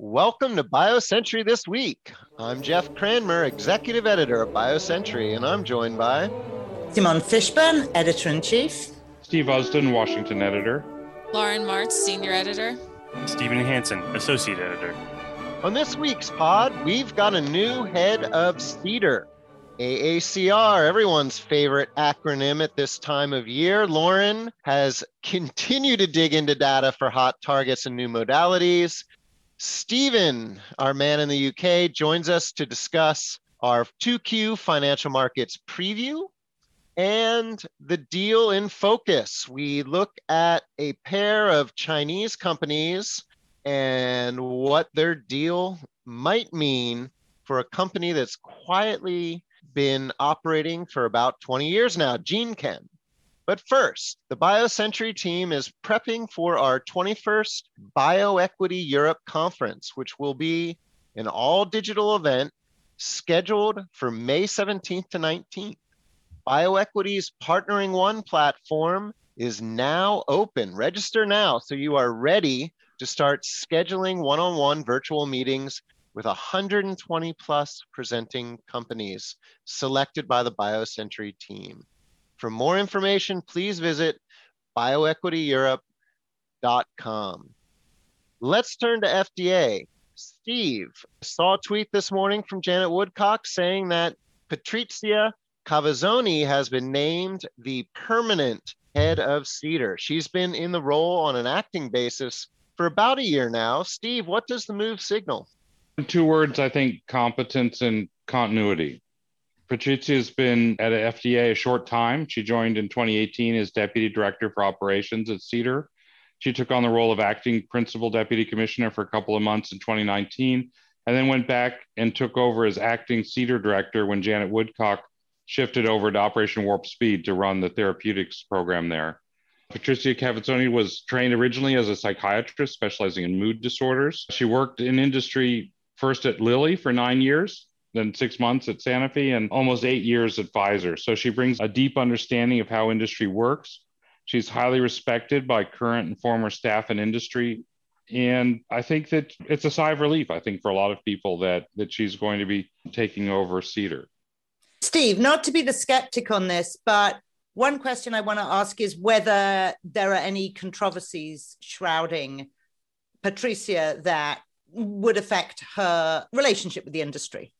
Welcome to BioCentury This Week. I'm Jeff Cranmer, Executive Editor of BioCentury, and I'm joined by Simon Fishburne, Editor in Chief, Steve Usdin, Washington Editor, Lauren Martz, Senior Editor, Stephen Hansen, Associate Editor. On this week's pod, we've got a new head of CDER, AACR, everyone's favorite acronym at this time of year. Lauren has continued to dig into data for hot targets and new modalities. Stephen, our man in the UK, joins us to discuss our 2Q financial markets preview and the deal in focus. We look at a pair of Chinese companies and what their deal might mean for a company that's quietly been operating for about 20 years now, Gene GeneChem. But first, the BioCentury team is prepping for our 21st BioEquity Europe conference, which will be an all digital event scheduled for May 17th to 19th. BioEquity's Partnering One platform is now open. Register now so you are ready to start scheduling one on one virtual meetings with 120 plus presenting companies selected by the BioCentury team. For more information, please visit bioequityeurope.com. Let's turn to FDA. Steve saw a tweet this morning from Janet Woodcock saying that Patrizia Cavazzoni has been named the permanent head of CDER. She's been in the role on an acting basis for about a year now. Steve, what does the move signal? Two words, I think competence and continuity. Patrizia has been at FDA a short time. She joined in 2018 as Deputy Director for Operations at CDER. She took on the role of acting Principal Deputy Commissioner for a couple of months in 2019, and then went back and took over as acting CDER Director when Janet Woodcock shifted over to Operation Warp Speed to run the therapeutics program there. Patricia Cavazzoni was trained originally as a psychiatrist specializing in mood disorders. She worked in industry first at Lilly for nine years, then six months at Sanofi and almost eight years at Pfizer. So she brings a deep understanding of how industry works. She's highly respected by current and former staff in industry. And I think that it's a sigh of relief, I think, for a lot of people that that she's going to be taking over CDER. Steve, not to be the skeptic on this, but one question I want to ask is whether there are any controversies shrouding Patricia that would affect her relationship with the industry.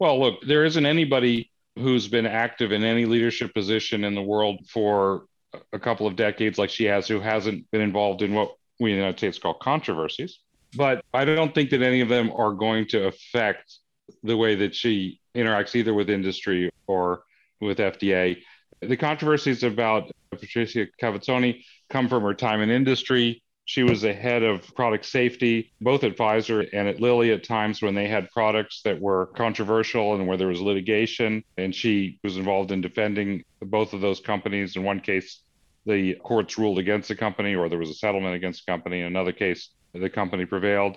Well, look, there isn't anybody who's been active in any leadership position in the world for a couple of decades like she has who hasn't been involved in what we in the United States call controversies. But I don't think that any of them are going to affect the way that she interacts either with industry or with FDA. The controversies about Patricia Cavazzoni come from her time in industry she was the head of product safety, both at Pfizer and at Lilly at times when they had products that were controversial and where there was litigation. And she was involved in defending both of those companies. In one case, the courts ruled against the company, or there was a settlement against the company. In another case, the company prevailed.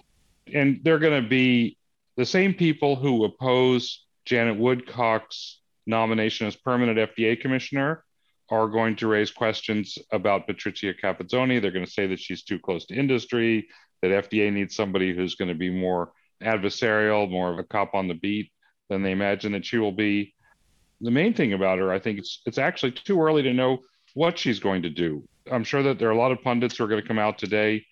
And they're going to be the same people who oppose Janet Woodcock's nomination as permanent FDA commissioner are going to raise questions about Patrizia Cavazzoni. They're going to say that she's too close to industry, that FDA needs somebody who's going to be more adversarial, more of a cop on the beat than they imagine that she will be. The main thing about her, I think it's it's actually too early to know what she's going to do. I'm sure that there are a lot of pundits who are going to come out today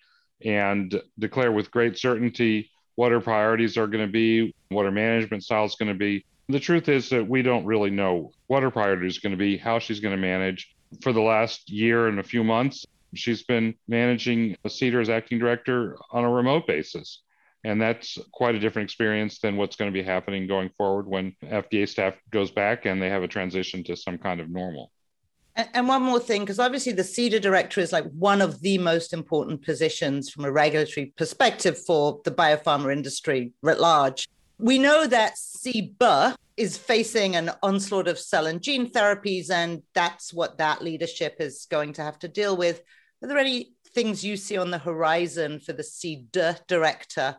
and declare with great certainty what her priorities are going to be, what her management style is going to be. The truth is that we don't really know what her priority is going to be, how she's going to manage. For the last year and a few months, she's been managing CDER as acting director on a remote basis. And that's quite a different experience than what's going to be happening going forward when FDA staff goes back and they have a transition to some kind of normal. And one more thing, because obviously the CDER director is like one of the most important positions from a regulatory perspective for the biopharma industry writ large. We know that CBER is facing an onslaught of cell and gene therapies, and that's what that leadership is going to have to deal with. Are there any things you see on the horizon for the CDER director?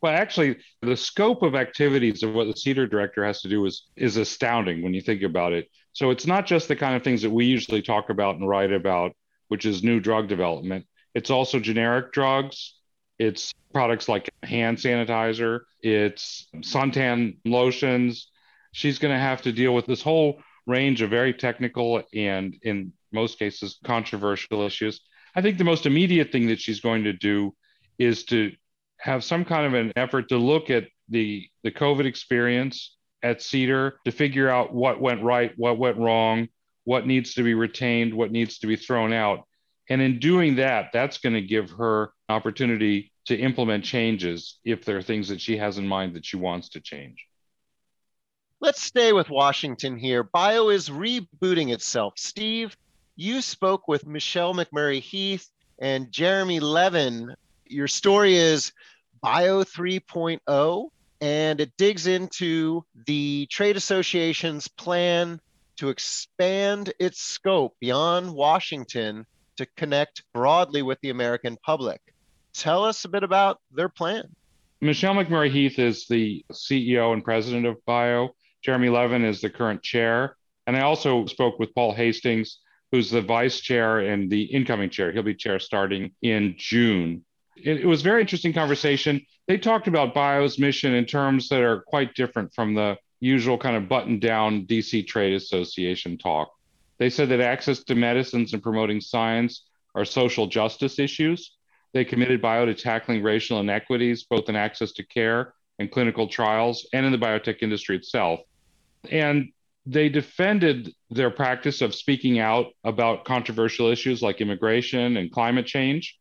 Well, actually, the scope of activities of what the CDER director has to do is, is astounding when you think about it. So it's not just the kind of things that we usually talk about and write about, which is new drug development. It's also generic drugs, it's products like hand sanitizer, it's suntan lotions. She's going to have to deal with this whole range of very technical and, in most cases, controversial issues. I think the most immediate thing that she's going to do is to have some kind of an effort to look at the, the COVID experience at CDER to figure out what went right, what went wrong, what needs to be retained, what needs to be thrown out. And in doing that, that's going to give her opportunity to implement changes if there are things that she has in mind that she wants to change. Let's stay with Washington here. Bio is rebooting itself. Steve, you spoke with Michelle McMurry Heath and Jeremy Levin. Your story is Bio 3.0, and it digs into the trade association's plan to expand its scope beyond Washington to connect broadly with the American public. Tell us a bit about their plan. Michelle McMurry Heath is the CEO and president of Bio. Jeremy Levin is the current chair. And I also spoke with Paul Hastings, who's the vice chair and the incoming chair. He'll be chair starting in June. It, it was very interesting conversation. They talked about Bio's mission in terms that are quite different from the usual kind of button down DC Trade Association talk. They said that access to medicines and promoting science are social justice issues. They committed bio to tackling racial inequities, both in access to care and clinical trials, and in the biotech industry itself. And they defended their practice of speaking out about controversial issues like immigration and climate change.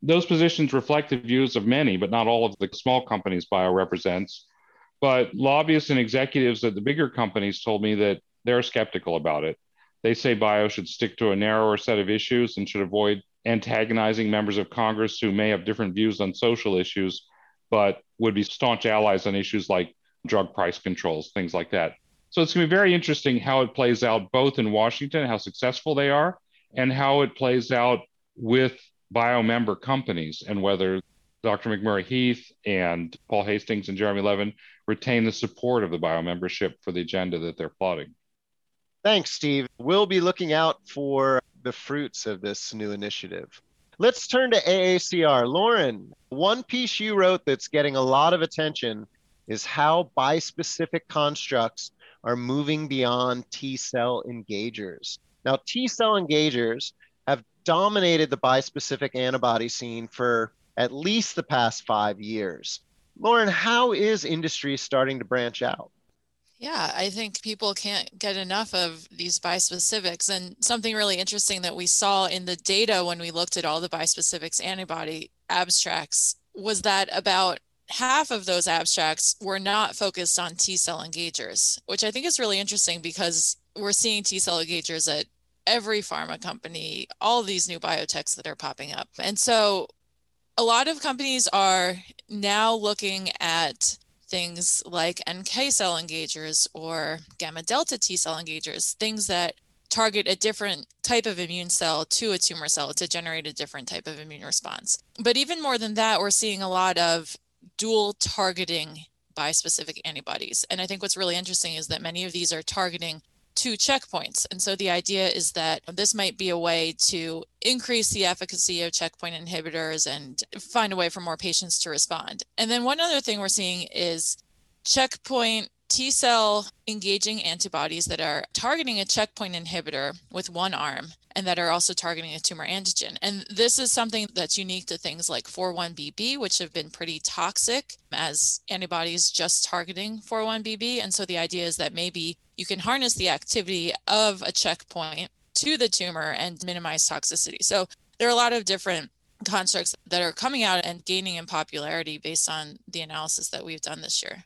Those positions reflect the views of many, but not all of the small companies bio represents. But lobbyists and executives at the bigger companies told me that they're skeptical about it. They say bio should stick to a narrower set of issues and should avoid antagonizing members of Congress who may have different views on social issues, but would be staunch allies on issues like drug price controls, things like that. So it's going to be very interesting how it plays out both in Washington, how successful they are, and how it plays out with bio member companies and whether Dr. McMurry Heath and Paul Hastings and Jeremy Levin retain the support of the bio membership for the agenda that they're plotting. Thanks, Steve. We'll be looking out for the fruits of this new initiative. Let's turn to AACR. Lauren, one piece you wrote that's getting a lot of attention is how bispecific constructs are moving beyond T cell engagers. Now, T cell engagers have dominated the bispecific antibody scene for at least the past five years. Lauren, how is industry starting to branch out? Yeah, I think people can't get enough of these bispecifics. And something really interesting that we saw in the data when we looked at all the bispecifics antibody abstracts was that about half of those abstracts were not focused on T cell engagers, which I think is really interesting because we're seeing T cell engagers at every pharma company, all these new biotechs that are popping up. And so a lot of companies are now looking at things like NK cell engagers or gamma delta T cell engagers, things that target a different type of immune cell to a tumor cell to generate a different type of immune response. But even more than that, we're seeing a lot of dual targeting bispecific antibodies. And I think what's really interesting is that many of these are targeting two checkpoints. And so the idea is that this might be a way to increase the efficacy of checkpoint inhibitors and find a way for more patients to respond. And then one other thing we're seeing is checkpoint T cell engaging antibodies that are targeting a checkpoint inhibitor with one arm and that are also targeting a tumor antigen. And this is something that's unique to things like 4-1BB, which have been pretty toxic as antibodies just targeting 4-1BB. And so the idea is that maybe you can harness the activity of a checkpoint to the tumor and minimize toxicity. So there are a lot of different constructs that are coming out and gaining in popularity based on the analysis that we've done this year.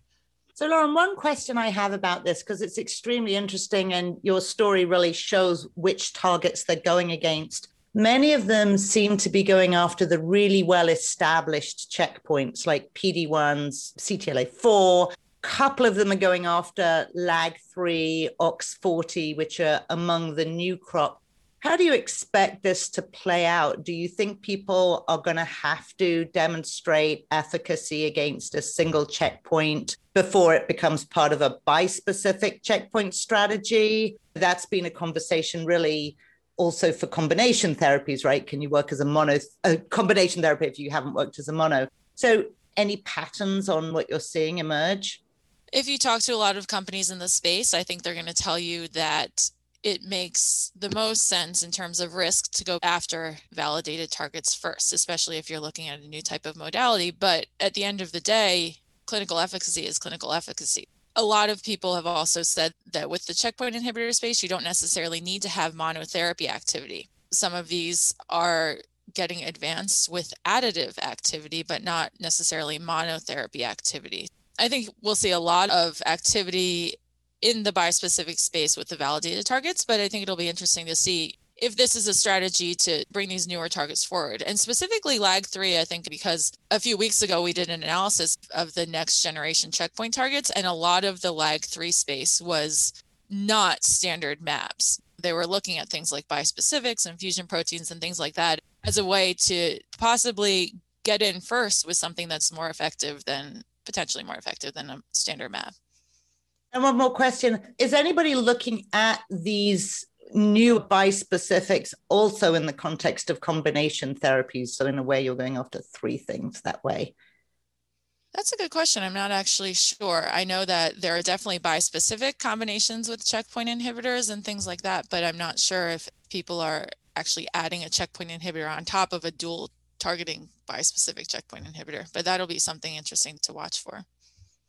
So, Lauren, one question I have about this, because it's extremely interesting and your story really shows which targets they're going against. Many of them seem to be going after the really well established checkpoints like PD1s, CTLA4. Couple of them are going after LAG3, OX40, which are among the new crop how do you expect this to play out? Do you think people are going to have to demonstrate efficacy against a single checkpoint before it becomes part of a bispecific checkpoint strategy? That's been a conversation really also for combination therapies, right? Can you work as a mono, a combination therapy if you haven't worked as a mono? So, any patterns on what you're seeing emerge? If you talk to a lot of companies in the space, I think they're going to tell you that it makes the most sense in terms of risk to go after validated targets first, especially if you're looking at a new type of modality. But at the end of the day, clinical efficacy is clinical efficacy. A lot of people have also said that with the checkpoint inhibitor space, you don't necessarily need to have monotherapy activity. Some of these are getting advanced with additive activity, but not necessarily monotherapy activity. I think we'll see a lot of activity in the bispecific space with the validated targets, but I think it'll be interesting to see if this is a strategy to bring these newer targets forward. And specifically LAG3, I think because a few weeks ago we did an analysis of the next generation checkpoint targets, and a lot of the LAG3 space was not standard mAbs. They were looking at things like bispecifics and fusion proteins and things like that as a way to possibly get in first with something that's more effective than potentially more effective than a standard mAb. And one more question Is anybody looking at these new bispecifics also in the context of combination therapies? So, in a way, you're going after three things that way. That's a good question. I'm not actually sure. I know that there are definitely bispecific combinations with checkpoint inhibitors and things like that, but I'm not sure if people are actually adding a checkpoint inhibitor on top of a dual targeting bispecific checkpoint inhibitor. But that'll be something interesting to watch for.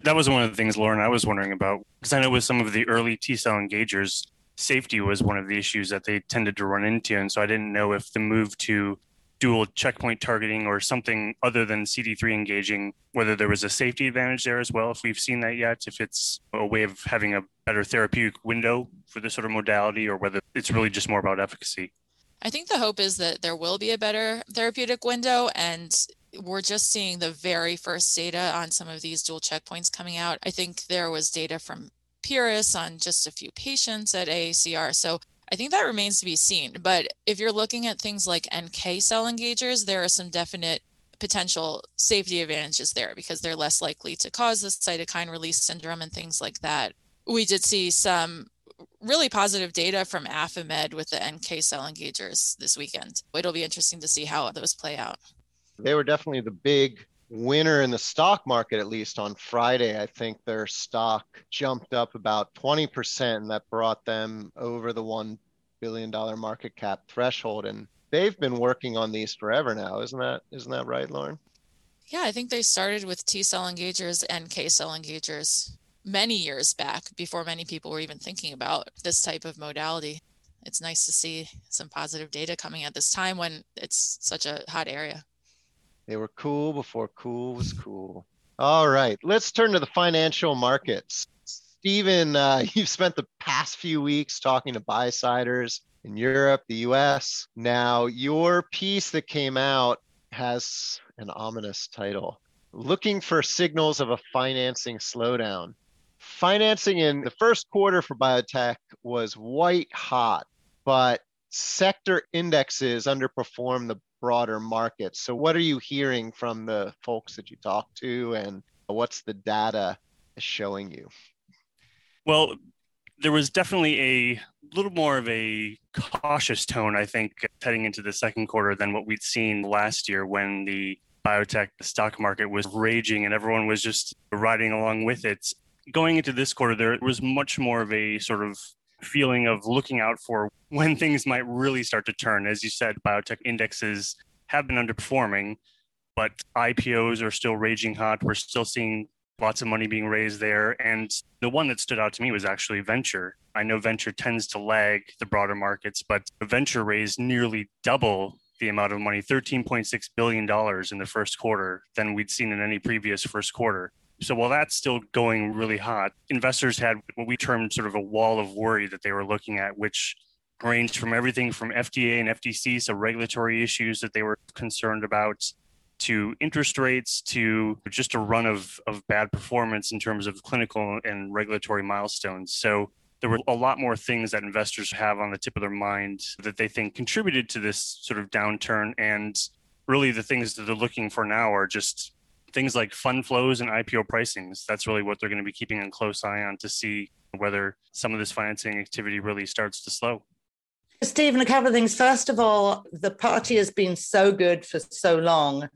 That was one of the things, Lauren, I was wondering about because I know with some of the early T cell engagers, safety was one of the issues that they tended to run into. And so I didn't know if the move to dual checkpoint targeting or something other than CD3 engaging, whether there was a safety advantage there as well, if we've seen that yet, if it's a way of having a better therapeutic window for this sort of modality, or whether it's really just more about efficacy. I think the hope is that there will be a better therapeutic window and we're just seeing the very first data on some of these dual checkpoints coming out. I think there was data from Pieris on just a few patients at AACR. So I think that remains to be seen. But if you're looking at things like NK cell engagers, there are some definite potential safety advantages there because they're less likely to cause the cytokine release syndrome and things like that. We did see some really positive data from Affimed with the NK cell engagers this weekend. It'll be interesting to see how those play out. They were definitely the big winner in the stock market, at least on Friday. I think their stock jumped up about 20%, and that brought them over the $1 billion market cap threshold. And they've been working on these forever now, isn't that isn't that right, Lauren? Yeah, I think they started with T cell engagers and K cell engagers many years back before many people were even thinking about this type of modality. It's nice to see some positive data coming at this time when it's such a hot area. They were cool before cool was cool. All right, let's turn to the financial markets. Stephen, uh, you've spent the past few weeks talking to buy-siders in Europe, the US. Now, your piece that came out has an ominous title Looking for Signals of a Financing Slowdown financing in the first quarter for biotech was white hot, but sector indexes underperform the broader market. So, what are you hearing from the folks that you talk to, and what's the data showing you? Well, there was definitely a little more of a cautious tone, I think, heading into the second quarter than what we'd seen last year when the biotech stock market was raging and everyone was just riding along with it going into this quarter, there was much more of a sort of feeling of looking out for when things might really start to turn. As you said, biotech indexes have been underperforming, but IPOs are still raging hot. We're still seeing lots of money being raised there. And the one that stood out to me was actually venture. I know venture tends to lag the broader markets, but venture raised nearly double the amount of money, $13.6 billion in the first quarter, than we'd seen in any previous first quarter. So while that's still going really hot, investors had what we termed sort of a wall of worry that they were looking at, which ranged from everything from FDA and FTC, so regulatory issues that they were concerned about, to interest rates, to just a run of, of bad performance in terms of clinical and regulatory milestones. So there were a lot more things that investors have on the tip of their mind that they think contributed to this sort of downturn. And really, the things that they're looking for now are just things like fund flows and IPO pricings. That's really what they're going to be keeping a close eye on to see whether some of this financing activity really starts to slow. Stephen, a couple of things. First of all, the party has been so good for so long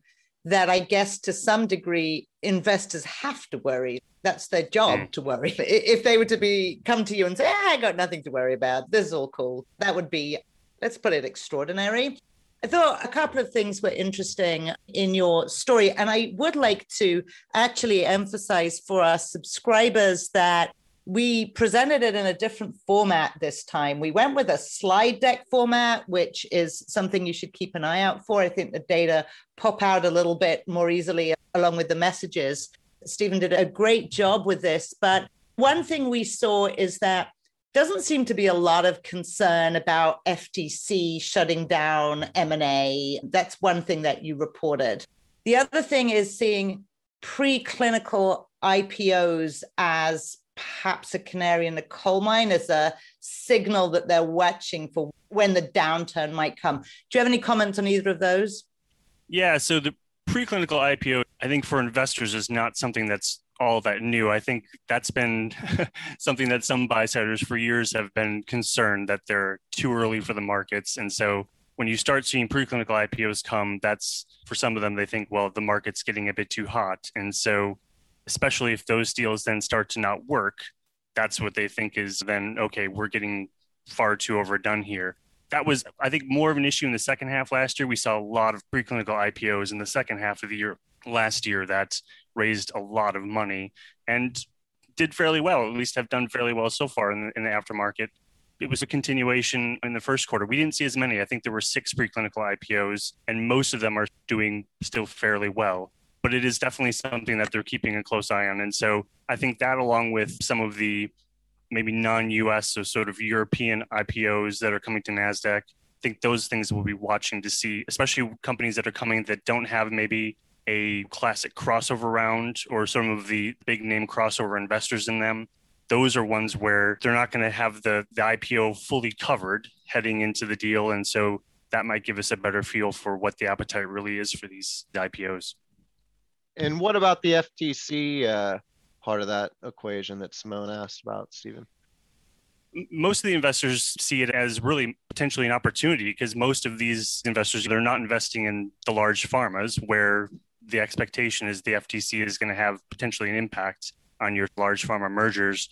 that I guess to some degree investors have to worry. That's their job mm. to worry. If they were to be come to you and say, ah, "I got nothing to worry about. This is all cool," that would be, let's put it, extraordinary. I thought a couple of things were interesting in your story, and I would like to actually emphasize for our subscribers that we presented it in a different format this time. We went with a slide deck format, which is something you should keep an eye out for. I think the data pop out a little bit more easily along with the messages. Stephen did a great job with this. But one thing we saw is that doesn't seem to be a lot of concern about FTC shutting down M&A. That's one thing that you reported. The other thing is seeing preclinical IPOs as perhaps a canary in the coal mine as a signal that they're watching for when the downturn might come. Do you have any comments on either of those? Yeah, so the preclinical IPO, I think for investors is not something that's all that new. I think that's been something that some buy siders for years have been concerned that they're too early for the markets. And so when you start seeing preclinical IPOs come, that's for some of them, they think, well, the market's getting a bit too hot. And so especially if those deals then start to not work, that's what they think is then, okay, we're getting far too overdone here. That was, I think, more of an issue in the second half last year. We saw a lot of preclinical IPOs in the second half of the year last year that raised a lot of money and did fairly well, at least have done fairly well so far in the, in the aftermarket. It was a continuation in the first quarter. We didn't see as many. I think there were six preclinical IPOs, and most of them are doing still fairly well but it is definitely something that they're keeping a close eye on. And so I think that, along with some of the maybe non-US, so sort of European IPOs that are coming to Nasdaq, I think those things we'll be watching to see, especially companies that are coming that don't have maybe a classic crossover round or some of the big name crossover investors in them. Those are ones where they're not going to have the, the IPO fully covered heading into the deal. And so that might give us a better feel for what the appetite really is for these IPOs. And what about the FTC uh, part of that equation that Simon asked about, Stephen? most of the investors see it as really potentially an opportunity because most of these investors they're not investing in the large pharmas where the expectation is the FTC is going to have potentially an impact on your large pharma mergers.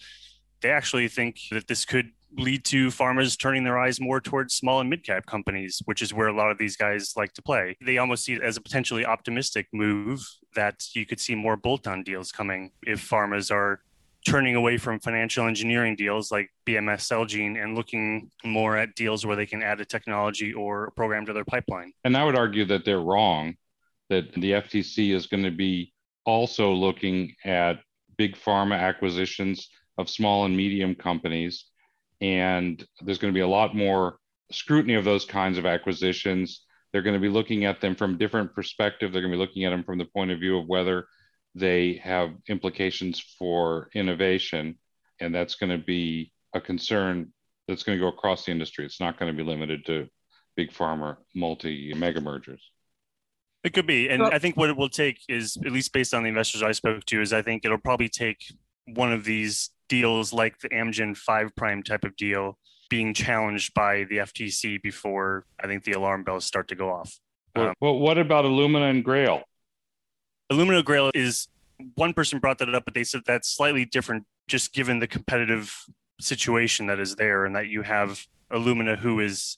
They actually think that this could lead to pharmas turning their eyes more towards small and mid cap companies, which is where a lot of these guys like to play. They almost see it as a potentially optimistic move that you could see more bolt on deals coming if pharmas are turning away from financial engineering deals like BMS Celgene and looking more at deals where they can add a technology or a program to their pipeline. And I would argue that they're wrong, that the FTC is going to be also looking at big pharma acquisitions of small and medium companies and there's going to be a lot more scrutiny of those kinds of acquisitions. They're going to be looking at them from different perspective. They're going to be looking at them from the point of view of whether they have implications for innovation, and that's going to be a concern that's going to go across the industry. It's not going to be limited to big pharma multi mega mergers. It could be. And I think what it will take is, at least based on the investors I spoke to, is I think it'll probably take one of these deals like the Amgen Five Prime type of deal being challenged by the FTC before I think the alarm bells start to go off. Um, well, what about Illumina and Grail? Illumina Grail is one person brought that up, but they said that's slightly different just given the competitive situation that is there and that you have Illumina who is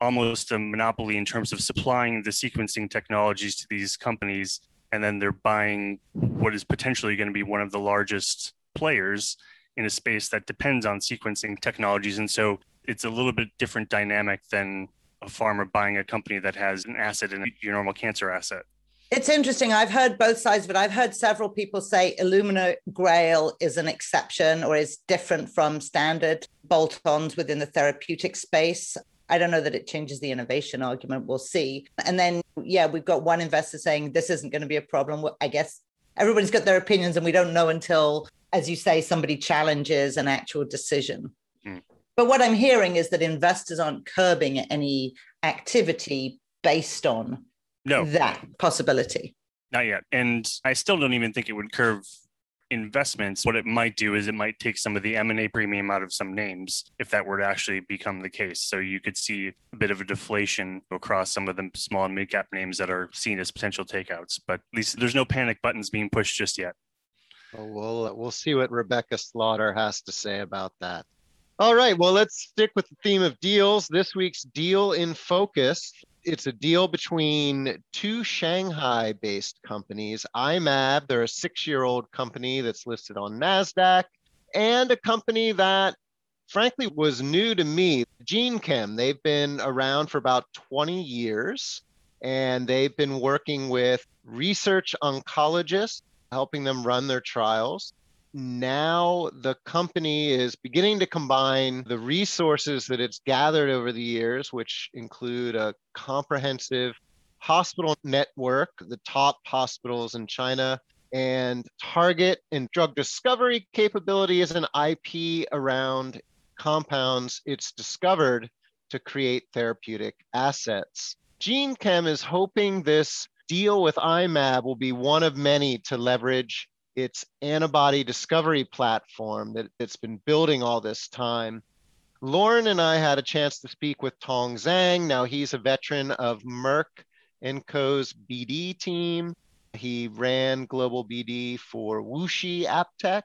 almost a monopoly in terms of supplying the sequencing technologies to these companies and then they're buying what is potentially going to be one of the largest players in a space that depends on sequencing technologies. And so it's a little bit different dynamic than a pharma buying a company that has an asset in your normal cancer asset. It's interesting. I've heard both sides of it. I've heard several people say Illumina Grail is an exception or is different from standard bolt ons within the therapeutic space. I don't know that it changes the innovation argument. We'll see. And then, yeah, we've got one investor saying this isn't going to be a problem. I guess everybody's got their opinions, and we don't know until as you say, somebody challenges an actual decision. Mm. But what I'm hearing is that investors aren't curbing any activity based on no. that possibility. Not yet. And I still don't even think it would curve investments, what it might do is it might take some of the M&A premium out of some names if that were to actually become the case. So you could see a bit of a deflation across some of the small and mid cap names that are seen as potential takeouts. But at least there's no panic buttons being pushed just yet. Well, we'll, uh, we'll see what Rebecca Slaughter has to say about that. All right, well, let's stick with the theme of deals. This week's deal in focus it's a deal between two Shanghai based companies, I-Mab, they're a six year old company that's listed on NASDAQ, and a company that frankly was new to me, GeneChem. They've been around for about 20 years and they've been working with research oncologists, helping them run their trials now the company is beginning to combine the resources that it's gathered over the years, which include a comprehensive hospital network, the top hospitals in China, and target and drug discovery capability as an IP around compounds it's discovered to create therapeutic assets. GeneChem is hoping this deal with I-Mab will be one of many to leverage its antibody discovery platform that it's been building all this time. Lauren and I had a chance to speak with Tong Zhang. Now he's a veteran of Merck and Co.'s BD team. He ran global BD for WuXi AppTec,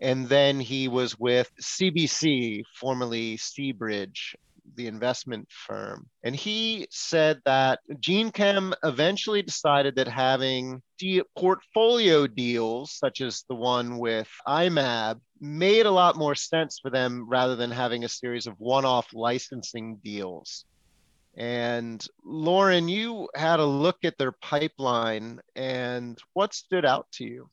and then he was with CBC, formerly C-Bridge, the investment firm. And he said that GeneChem eventually decided that having de- portfolio deals, such as the one with I-Mab, made a lot more sense for them rather than having a series of one off licensing deals. And Lauren, you had a look at their pipeline, and what stood out to you?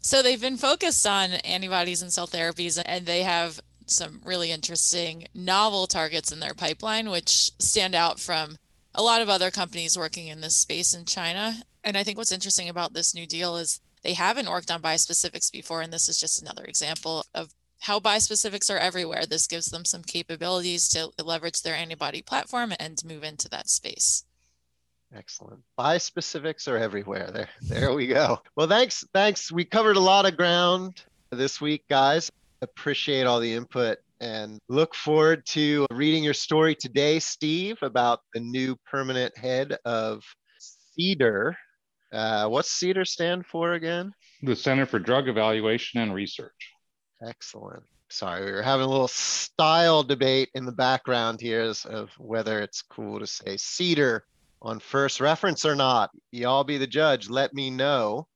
So they've been focused on antibodies and cell therapies, and they have some really interesting novel targets in their pipeline, which stand out from a lot of other companies working in this space in China. And I think what's interesting about this new deal is they haven't worked on bispecifics before. And this is just another example of how bispecifics are everywhere. This gives them some capabilities to leverage their antibody platform and move into that space. Excellent. Bispecifics are everywhere. There, there we go. Well, thanks. Thanks. We covered a lot of ground this week, guys appreciate all the input and look forward to reading your story today, Steve, about the new permanent head of CDER. Uh, what's CDER stand for again? The Center for Drug Evaluation and Research. Excellent. Sorry, we were having a little style debate in the background here of whether it's cool to say cedar on first reference or not. Y'all be the judge. Let me know.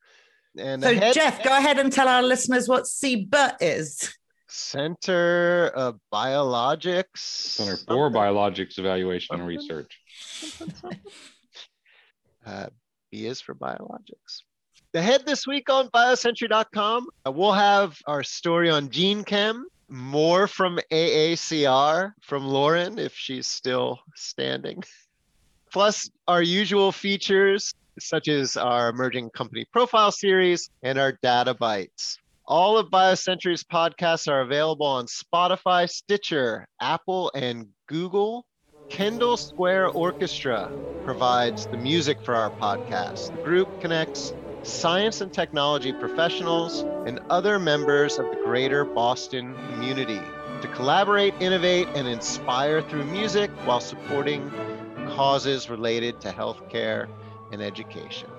And so, head- Jeff, go ahead and tell our listeners what CBER is. Center of Biologics. Center for Biologics Evaluation and Research. uh, B is for biologics. The head this week on biocentury.com, uh, we'll have our story on GeneChem, more from AACR from Lauren, if she's still standing. Plus, our usual features, such as our emerging company profile series and our data bites. All of BioCentury's podcasts are available on Spotify, Stitcher, Apple, and Google. Kendall Square Orchestra provides the music for our podcast. The group connects science and technology professionals and other members of the greater Boston community to collaborate, innovate, and inspire through music while supporting causes related to healthcare and education.